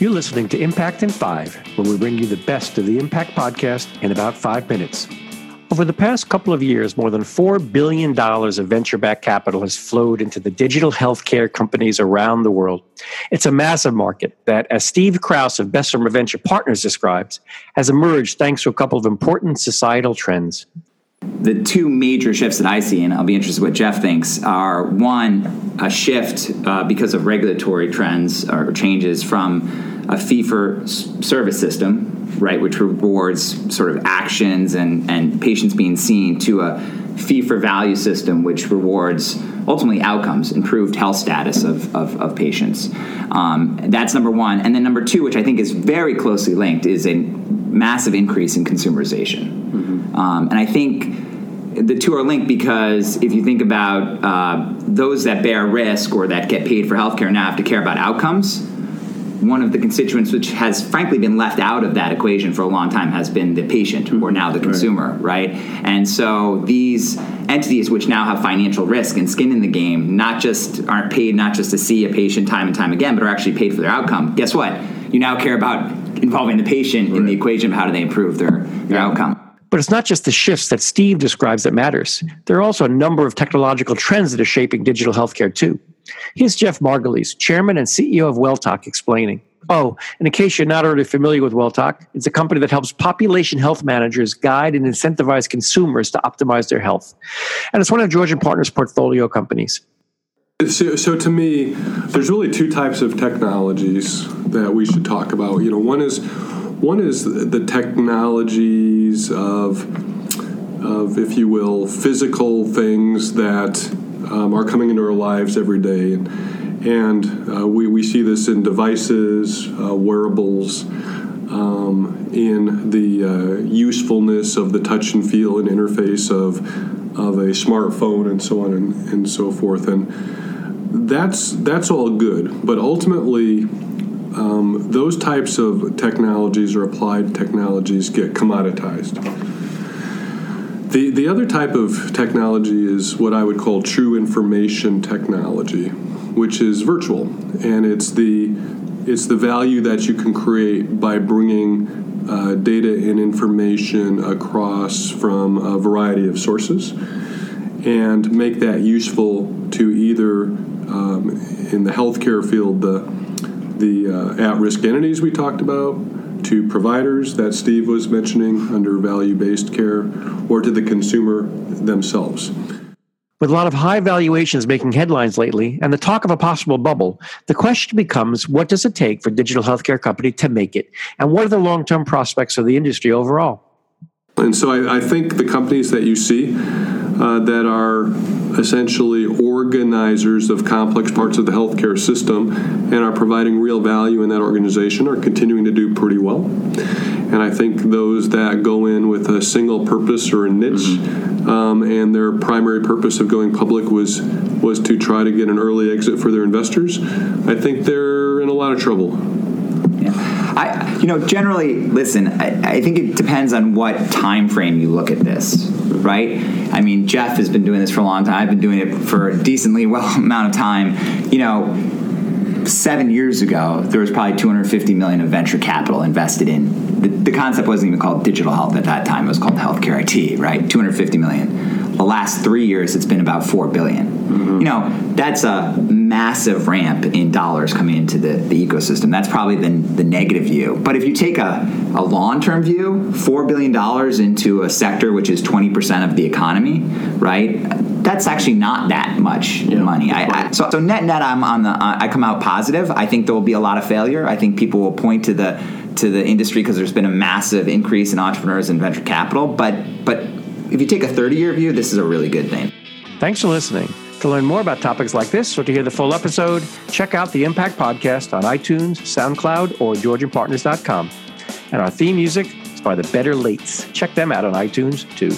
You're listening to Impact in Five, where we bring you the best of the Impact podcast in about five minutes. Over the past couple of years, more than $4 billion of venture backed capital has flowed into the digital healthcare companies around the world. It's a massive market that, as Steve Kraus of Bessemer Venture Partners describes, has emerged thanks to a couple of important societal trends. The two major shifts that I see, and I'll be interested what Jeff thinks, are one, a shift uh, because of regulatory trends or changes from a fee for service system right, which rewards sort of actions and, and patients being seen, to a fee for value system, which rewards ultimately outcomes, improved health status of, of, of patients. Um, that's number one. And then number two, which I think is very closely linked, is a massive increase in consumerization. Um, and I think the two are linked because if you think about uh, those that bear risk or that get paid for healthcare now have to care about outcomes one of the constituents which has frankly been left out of that equation for a long time has been the patient or now the consumer, right? right? And so these entities which now have financial risk and skin in the game, not just aren't paid not just to see a patient time and time again, but are actually paid for their outcome. Guess what? You now care about involving the patient right. in the equation of how do they improve their, their yeah. outcome. But it's not just the shifts that Steve describes that matters. There are also a number of technological trends that are shaping digital healthcare too. Here's Jeff Margolis, Chairman and CEO of Welltok, explaining. Oh, and in case you're not already familiar with Welltok, it's a company that helps population health managers guide and incentivize consumers to optimize their health. And it's one of Georgian Partners' portfolio companies. So, so to me, there's really two types of technologies that we should talk about. You know, one is one is the technologies of of, if you will, physical things that um, are coming into our lives every day. And, uh, we, we see this in devices, uh, wearables, um, in the uh, usefulness of the touch and feel and interface of, of a smartphone and so on and, and so forth. And that's, that's all good. But ultimately, um, those types of technologies or applied technologies get commoditized. The, the other type of technology is what I would call true information technology, which is virtual, and it's the it's the value that you can create by bringing uh, data and information across from a variety of sources, and make that useful to either um, in the healthcare field the the uh, at-risk entities we talked about to providers that Steve was mentioning under value based care or to the consumer themselves. With a lot of high valuations making headlines lately and the talk of a possible bubble, the question becomes what does it take for digital healthcare company to make it? And what are the long term prospects of the industry overall? And so I, I think the companies that you see uh, that are essentially organizers of complex parts of the healthcare system and are providing real value in that organization are continuing to do pretty well. And I think those that go in with a single purpose or a niche, mm-hmm. um, and their primary purpose of going public was was to try to get an early exit for their investors, I think they're in a lot of trouble. Yeah. I, you know, generally, listen. I, I think it depends on what time frame you look at this right? I mean, Jeff has been doing this for a long time. I've been doing it for a decently well amount of time. You know, seven years ago, there was probably 250 million of venture capital invested in. The, the concept wasn't even called digital health at that time. It was called healthcare IT, right? 250 million the last three years it's been about four billion. Mm-hmm. You know, that's a massive ramp in dollars coming into the, the ecosystem. That's probably the, the negative view. But if you take a, a long term view, four billion dollars into a sector which is twenty percent of the economy, right? That's actually not that much yeah. money. I, I, so, so net net, I'm on the. I come out positive. I think there will be a lot of failure. I think people will point to the to the industry because there's been a massive increase in entrepreneurs and venture capital. But but if you take a 30 year view, this is a really good thing. Thanks for listening. To learn more about topics like this or to hear the full episode, check out the Impact Podcast on iTunes, SoundCloud, or GeorgianPartners.com. And our theme music is by the Better Lates. Check them out on iTunes too.